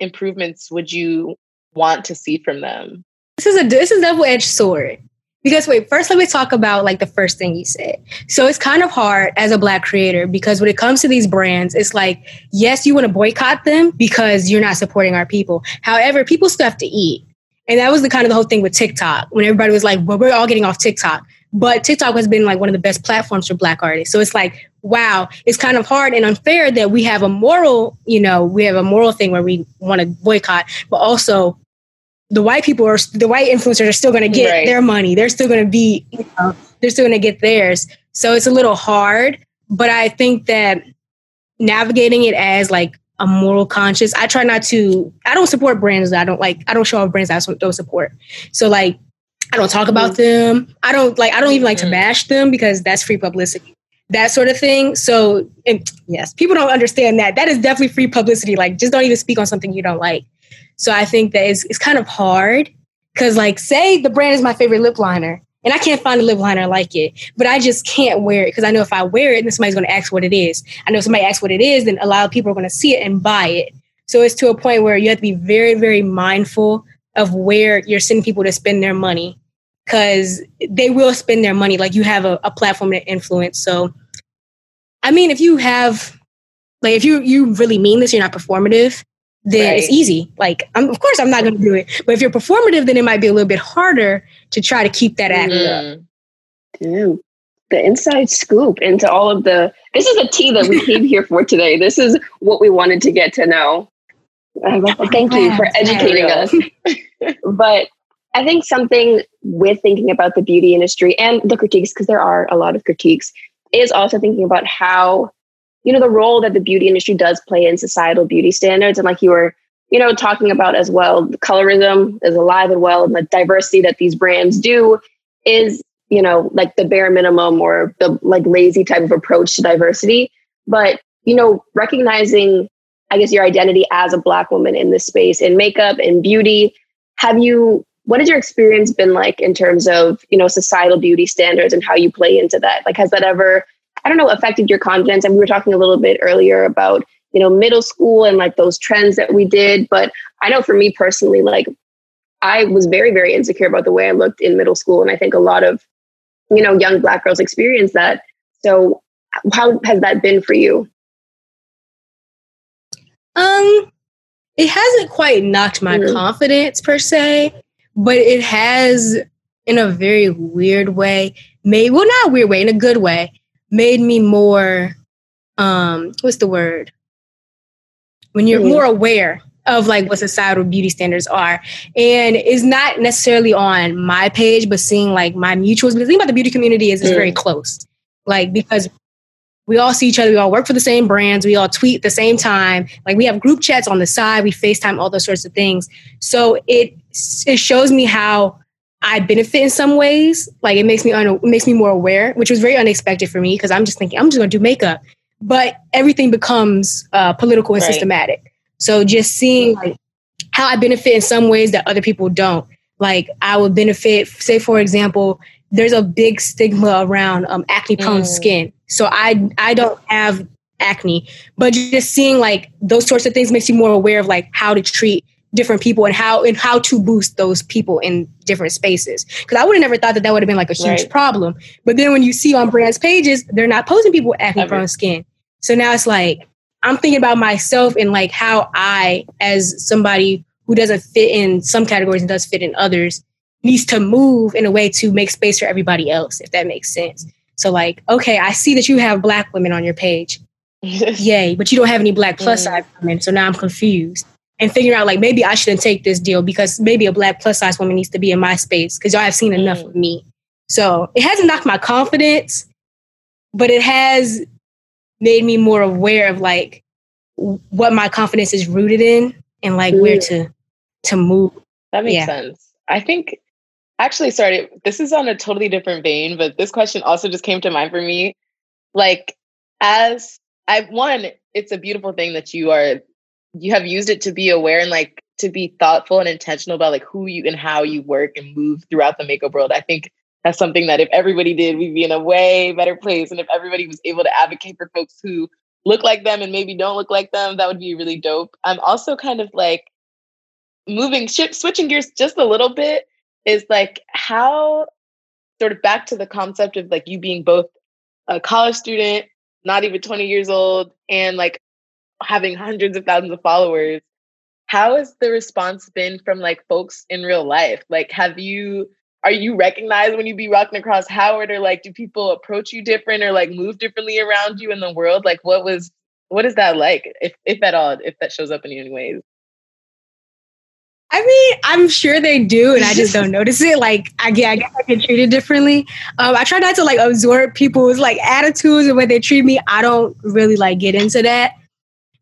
improvements would you want to see from them? This is a this is double-edged sword. Because wait first let me talk about like the first thing you said. So it's kind of hard as a black creator because when it comes to these brands it's like yes you want to boycott them because you're not supporting our people. However people still have to eat. And that was the kind of the whole thing with tiktok when everybody was like well we're all getting off tiktok but TikTok has been like one of the best platforms for Black artists. So it's like, wow, it's kind of hard and unfair that we have a moral, you know, we have a moral thing where we want to boycott, but also the white people are the white influencers are still going to get right. their money. They're still going to be, you know, they're still going to get theirs. So it's a little hard, but I think that navigating it as like a moral conscious. I try not to. I don't support brands that I don't like. I don't show off brands that I don't support. So like I don't talk about them. I don't like I don't even like to mm-hmm. bash them because that's free publicity. That sort of thing. So and yes, people don't understand that. That is definitely free publicity. Like just don't even speak on something you don't like. So I think that it's it's kind of hard because like say the brand is my favorite lip liner and I can't find a lip liner like it, but I just can't wear it because I know if I wear it, then somebody's going to ask what it is. I know if somebody asks what it is, then a lot of people are going to see it and buy it. So it's to a point where you have to be very, very mindful of where you're sending people to spend their money because they will spend their money. Like you have a, a platform to influence. So, I mean, if you have, like, if you you really mean this, you're not performative, then right. it's easy. Like, I'm, of course, I'm not going to do it. But if you're performative, then it might be a little bit harder to try to keep that act mm. up. Damn. The inside scoop into all of the. This is the tea that we came here for today. This is what we wanted to get to know. Thank you for educating us. but I think something with thinking about the beauty industry and the critiques, because there are a lot of critiques, is also thinking about how, you know, the role that the beauty industry does play in societal beauty standards. And like you were, you know, talking about as well, colorism is alive and well, and the diversity that these brands do is, you know, like the bare minimum or the like lazy type of approach to diversity. But, you know, recognizing, I guess, your identity as a Black woman in this space, in makeup and beauty, have you what has your experience been like in terms of you know societal beauty standards and how you play into that? Like has that ever i don't know affected your confidence? And we were talking a little bit earlier about you know middle school and like those trends that we did. But i know for me personally like i was very very insecure about the way i looked in middle school. And i think a lot of you know young black girls experience that. So how has that been for you um it hasn't quite knocked my mm-hmm. confidence per se but it has in a very weird way made well not a weird way in a good way made me more um what's the word when you're mm-hmm. more aware of like what societal beauty standards are and it's not necessarily on my page but seeing like my mutuals because the thing about the beauty community is it's mm. very close like because we all see each other we all work for the same brands we all tweet the same time like we have group chats on the side we facetime all those sorts of things so it it shows me how I benefit in some ways. Like it makes me un- makes me more aware, which was very unexpected for me because I'm just thinking I'm just going to do makeup, but everything becomes uh, political and right. systematic. So just seeing like how I benefit in some ways that other people don't. Like I would benefit, say for example, there's a big stigma around um, acne prone mm. skin. So I I don't have acne, but just seeing like those sorts of things makes you more aware of like how to treat different people and how and how to boost those people in different spaces. Because I would have never thought that that would have been like a huge right. problem. But then when you see on brands' pages, they're not posting people with acne prone skin. So now it's like I'm thinking about myself and like how I, as somebody who doesn't fit in some categories and does fit in others, needs to move in a way to make space for everybody else, if that makes sense. So like, okay, I see that you have black women on your page. Yay, but you don't have any black plus mm. size women. So now I'm confused. And figuring out like maybe I shouldn't take this deal because maybe a black plus size woman needs to be in my space because y'all have seen enough mm. of me. So it hasn't knocked my confidence, but it has made me more aware of like what my confidence is rooted in and like where to to move. That makes yeah. sense. I think actually sorry, this is on a totally different vein, but this question also just came to mind for me. Like as I one, it's a beautiful thing that you are you have used it to be aware and like to be thoughtful and intentional about like who you and how you work and move throughout the makeup world. I think that's something that if everybody did, we'd be in a way better place. And if everybody was able to advocate for folks who look like them and maybe don't look like them, that would be really dope. I'm also kind of like moving, sh- switching gears just a little bit is like how sort of back to the concept of like you being both a college student, not even 20 years old, and like having hundreds of thousands of followers. How has the response been from like folks in real life? Like, have you are you recognized when you be rocking across Howard or like do people approach you different or like move differently around you in the world? Like what was what is that like if if at all if that shows up in any ways? I mean, I'm sure they do, and I just don't notice it. Like, I get, I guess I get treated differently. Um, I try not to like absorb people's like attitudes and way they treat me. I don't really like get into that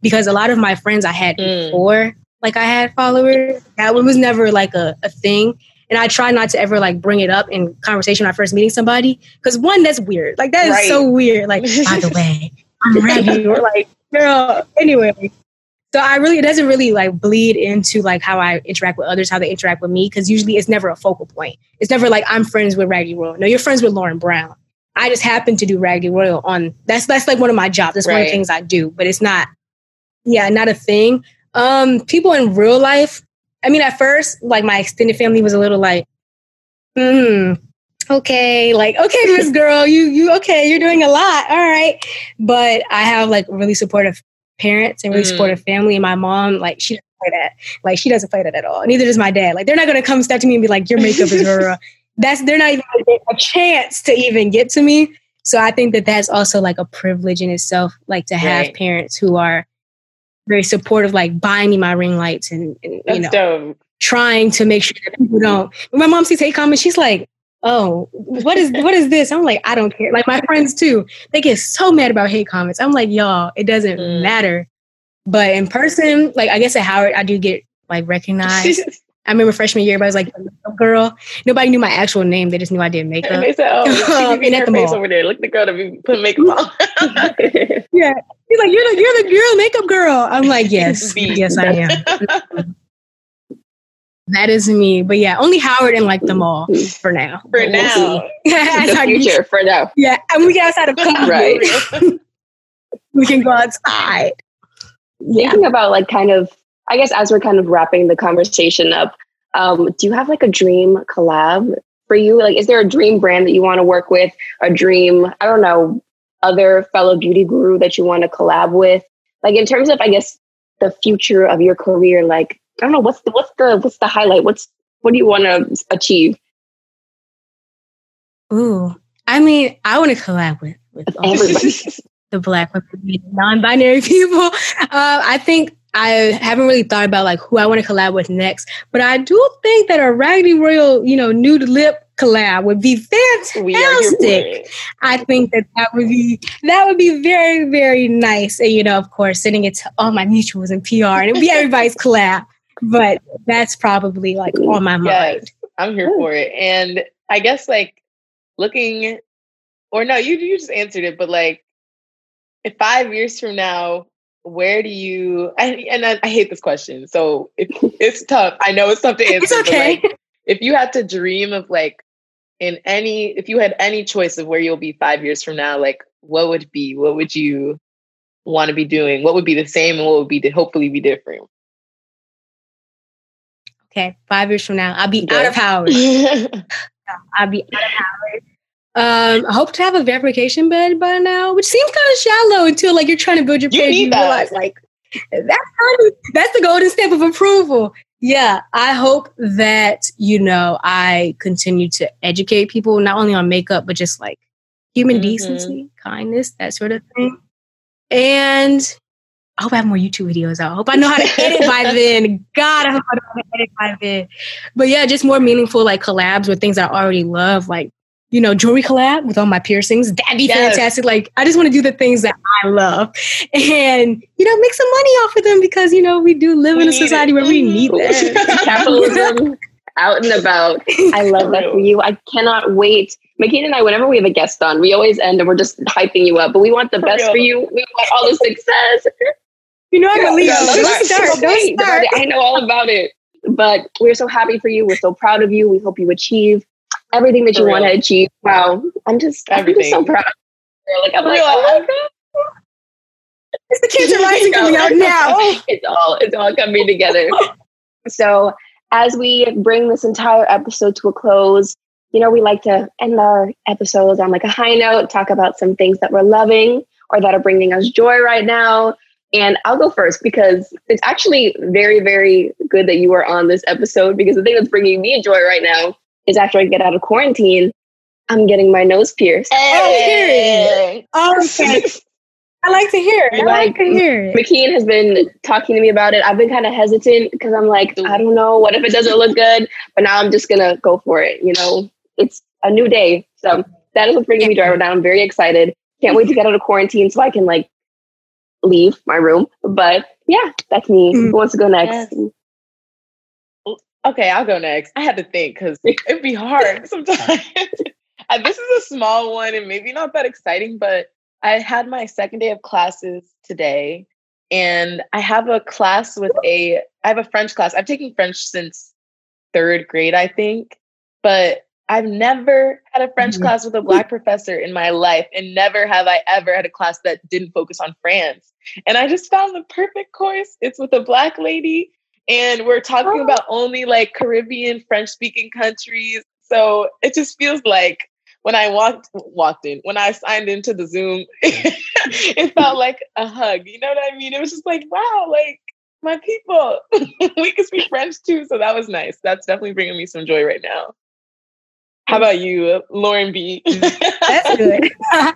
because a lot of my friends I had mm. before, like I had followers, that one was never like a, a thing. And I try not to ever like bring it up in conversation when I first meeting somebody. Cause one, that's weird. Like that is right. so weird. Like, by the way, I'm ready. or like, girl, anyway. So I really it doesn't really like bleed into like how I interact with others, how they interact with me, because usually it's never a focal point. It's never like I'm friends with Raggedy Royal. No, you're friends with Lauren Brown. I just happen to do Raggedy Royal on that's that's like one of my jobs. That's right. one of the things I do, but it's not yeah, not a thing. Um, people in real life, I mean, at first, like my extended family was a little like, hmm, okay, like, okay, Miss Girl, you, you, okay, you're doing a lot. All right. But I have like really supportive parents and really mm. supportive family. And my mom, like, she doesn't play that. Like, she doesn't play that at all. Neither does my dad. Like, they're not going to come step to me and be like, your makeup is raw. That's, they're not even a chance to even get to me. So I think that that's also like a privilege in itself, like to have right. parents who are very supportive, like buying me my ring lights and, and you know, dope. trying to make sure that people don't. When my mom sees hate comments, she's like, "Oh, what is what is this?" I'm like, "I don't care." Like my friends too, they get so mad about hate comments. I'm like, "Y'all, it doesn't mm. matter." But in person, like I guess at Howard, I do get like recognized. I remember freshman year, everybody was like, makeup girl. Nobody knew my actual name. They just knew I did makeup. And they said, oh, and at the mall. over there. Look the girl that be putting makeup on. yeah. He's like, you're the, you're the girl makeup girl. I'm like, yes. yes, I am. That is me. But yeah, only Howard and like the mall for now. For but now. We'll the future, for now. Yeah. And we get outside of club. Right. we can go outside. Yeah. Thinking about like kind of I guess as we're kind of wrapping the conversation up, um, do you have like a dream collab for you? Like, is there a dream brand that you want to work with? A dream, I don't know, other fellow beauty guru that you want to collab with? Like, in terms of, I guess, the future of your career, like, I don't know, what's the what's the what's the highlight? What's what do you want to achieve? Ooh, I mean, I want to collab with with everybody. the black women, non-binary people. Uh, I think I haven't really thought about like who I want to collab with next, but I do think that a Raggedy Royal, you know, nude lip collab would be fantastic. I think that that would be that would be very very nice, and you know, of course, sending it to all my mutuals and PR, and it would be everybody's collab. But that's probably like on my yes, mind. I'm here for it, and I guess like looking, or no, you you just answered it, but like, if five years from now where do you and, and I, I hate this question so it, it's tough. I know it's tough to answer It's okay. but like, if you had to dream of like in any if you had any choice of where you'll be five years from now like what would be? What would you want to be doing? What would be the same and what would be to hopefully be different Okay, five years from now, I'll be Yeah. out of Howard. I'll be out of Howard. Um, I hope to have a verification bed by now, which seems kind of shallow until like you're trying to build your You page. You realize like that's kind of that's the golden stamp of approval. Yeah, I hope that you know I continue to educate people not only on makeup but just like human Mhm. decency, kindness, that sort of thing. And I hope I have more YouTube videos out. I hope I know how to edit by then. God, I hope I know how to edit by then. But yeah, just more meaningful like collabs with things I already love, like you know, jewelry collab with all my piercings. That'd be Yes. fantastic. Like, I just want to do the things that I love and, you know, make some money off of them because, you know, we do live We in a society it. where we need that. Capitalism out and about. I love that for you. I cannot wait. McKean and I, whenever we have a guest on, we always end and we're just hyping you up. But we want the For best real. for you. We want all the success. You know, I'm a Leo. Yeah, Don't that's start. Don't start. I know all about it. But we're so happy for you. We're so proud of you. We hope you achieve everything that For you want to achieve. Wow. I'm just, I'm just so proud. Like, I'm For like, real. oh my God. It's the Cancer Rising coming out now. it's all it's all coming together. so as we bring this entire episode to a close, you know, we like to end our episodes on like a high note, talk about some things that we're loving or that are bringing us joy right now. And I'll go first because it's actually very, very good that you are on this episode because the thing that's bringing me joy right now is after I get out of quarantine, I'm getting my nose pierced. Oh, period. Oh, okay. I like to hear it. I like to hear it. McKean has been talking to me about it. I've been kind of hesitant because I'm like, I don't know, what if it doesn't look good? But now I'm just gonna go for it. You know, it's a new day. So that is what's bringing me joy right now. I'm very excited. Can't wait to get out of quarantine so I can like leave my room. But yeah, that's me. Mm. Who wants to go next? Okay, I'll go next. I had to think because it'd be hard sometimes. this is a small one and maybe not that exciting, but I had my second day of classes today. And I have a class with a, I have a French class. I've taken French since third grade, I think, but I've never had a French Mhm. class with a Black professor in my life. And never have I ever had a class that didn't focus on France. And I just found the perfect course. It's with a Black lady and we're talking Oh. about only like Caribbean French speaking countries. So it just feels like when I walked walked in, when I signed into the Zoom, it felt like a hug. You know what I mean? It was just like, wow, like my people, we can speak French too. So that was nice. That's definitely bringing me some joy right now. How about you, Lauren B? That's good.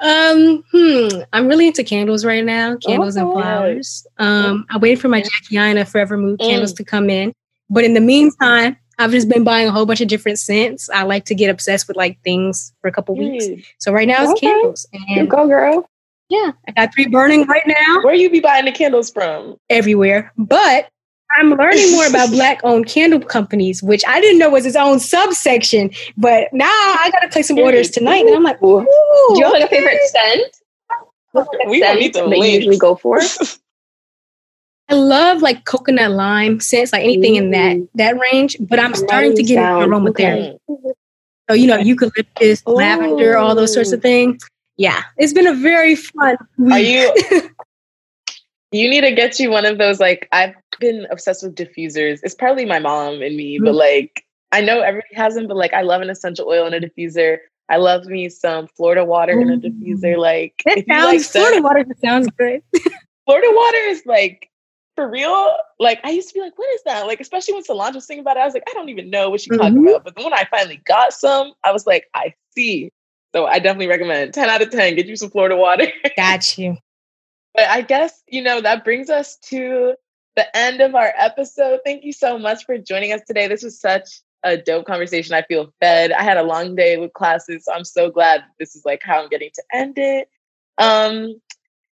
um, hmm. I'm really into candles right now. Candles and Oh. flowers. Um, I waited for my Jackie Aina Forever Mood Mm. candles to come in, but in the meantime, I've just been buying a whole bunch of different scents. I like to get obsessed with like things for a couple weeks. Mm. So right now it's Okay. candles, You go, girl. yeah, I got three burning right now Where you be buying the candles from? everywhere. But I'm learning more about black-owned candle companies, which I didn't know was its own subsection. But now I got to place some orders tonight, and I'm like, Ooh. ooh, Do you have like a favorite scent? We don't scent need the that usually go for? I love like coconut lime scents, like anything in that mm. that range. But I'm starting to get into aromatherapy. Okay. So you know, eucalyptus, lavender, all those sorts of things. Yeah, it's been a very fun. Week. Are you? you need to get you one of those. Like I've been obsessed with diffusers. It's probably my mom and me, but Mhm. like I know everybody has them. But like I love an essential oil in a diffuser. I love me some Florida water in a diffuser. Like That if you like sounds Florida scent- water. Sounds good. Florida water is like for real. Like I used to be like, what is that? Like especially when Solange was singing about it, I was like, I don't even know what she's talking Mhm. about. But then when I finally got some, I was like, I see. So I definitely recommend 10 out of 10. Get you some Florida water. Got you. But I guess, you know, that brings us to the end of our episode. Thank you so much for joining us today. This was such a dope conversation. I feel fed. I had a long day with classes, so I'm so glad this is like how I'm getting to end it. Um,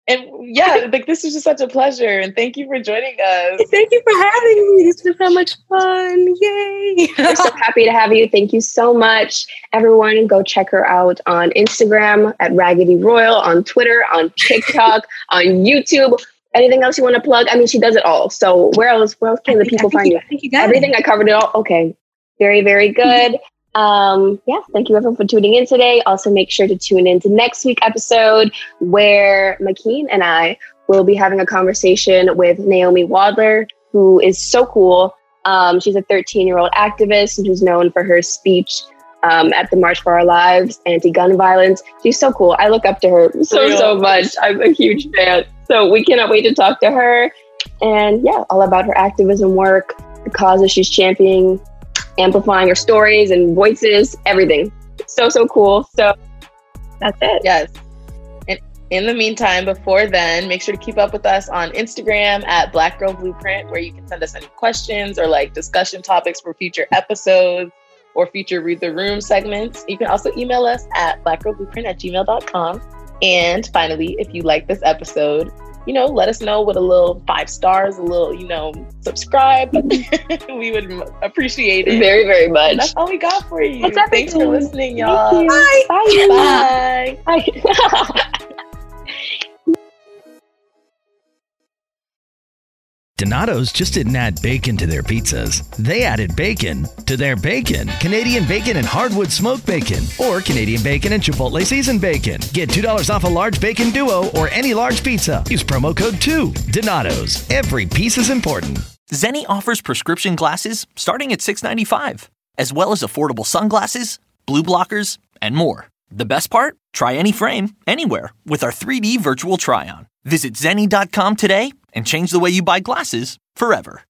And yeah, like this is just such a pleasure. And thank you for joining us. Thank you for having me. This was so much fun. Yay. We're so happy to have you. Thank you so much. Everyone, go check her out on Instagram at Raggedy Royal, on Twitter, on TikTok, on YouTube. Anything else you want to plug? I mean, she does it all. So where else? Where else can the people find you? I think you got Everything it. I covered it all. Okay, very very good. Um, yeah, thank you everyone for tuning in today. Also, make sure to tune in to next week episode where McKeen and I will be having a conversation with Naomi Wadler, who is so cool. Um, she's a 13 year old activist who's known for her speech um, at the March for Our Lives, anti gun violence. She's so cool. I look up to her so, Real. so much. I'm a huge fan. So we cannot wait to talk to her. And yeah, all about her activism work, the causes she's championing, amplifying her stories and voices, everything. So, so cool. So that's it. Yes. And in the meantime, before then, make sure to keep up with us on Instagram at Black Girl Blueprint, where you can send us any questions or like discussion topics for future episodes or future Read the Room segments. You can also email us at blackgirlblueprint at gmail.com. And finally, if you like this episode, you know, let us know with a little five stars, a little, you know, subscribe. we would appreciate it. Very, very And much. that's all we got for you. Thanks for listening, y'all. You. Bye. Bye. Bye. Donato's just didn't add bacon to their pizzas. They added bacon to their bacon. Canadian bacon and hardwood smoked bacon, or Canadian bacon and Chipotle seasoned bacon. Get $2 off a large bacon duo or any large pizza. Use promo code 2. Donato's. Every piece is important. Zenni offers prescription glasses starting at $6.95, as well as affordable sunglasses, blue blockers, and more. The best part? Try any frame, anywhere, with our 3D virtual try on. Visit Zenni.com today and change the way you buy glasses forever.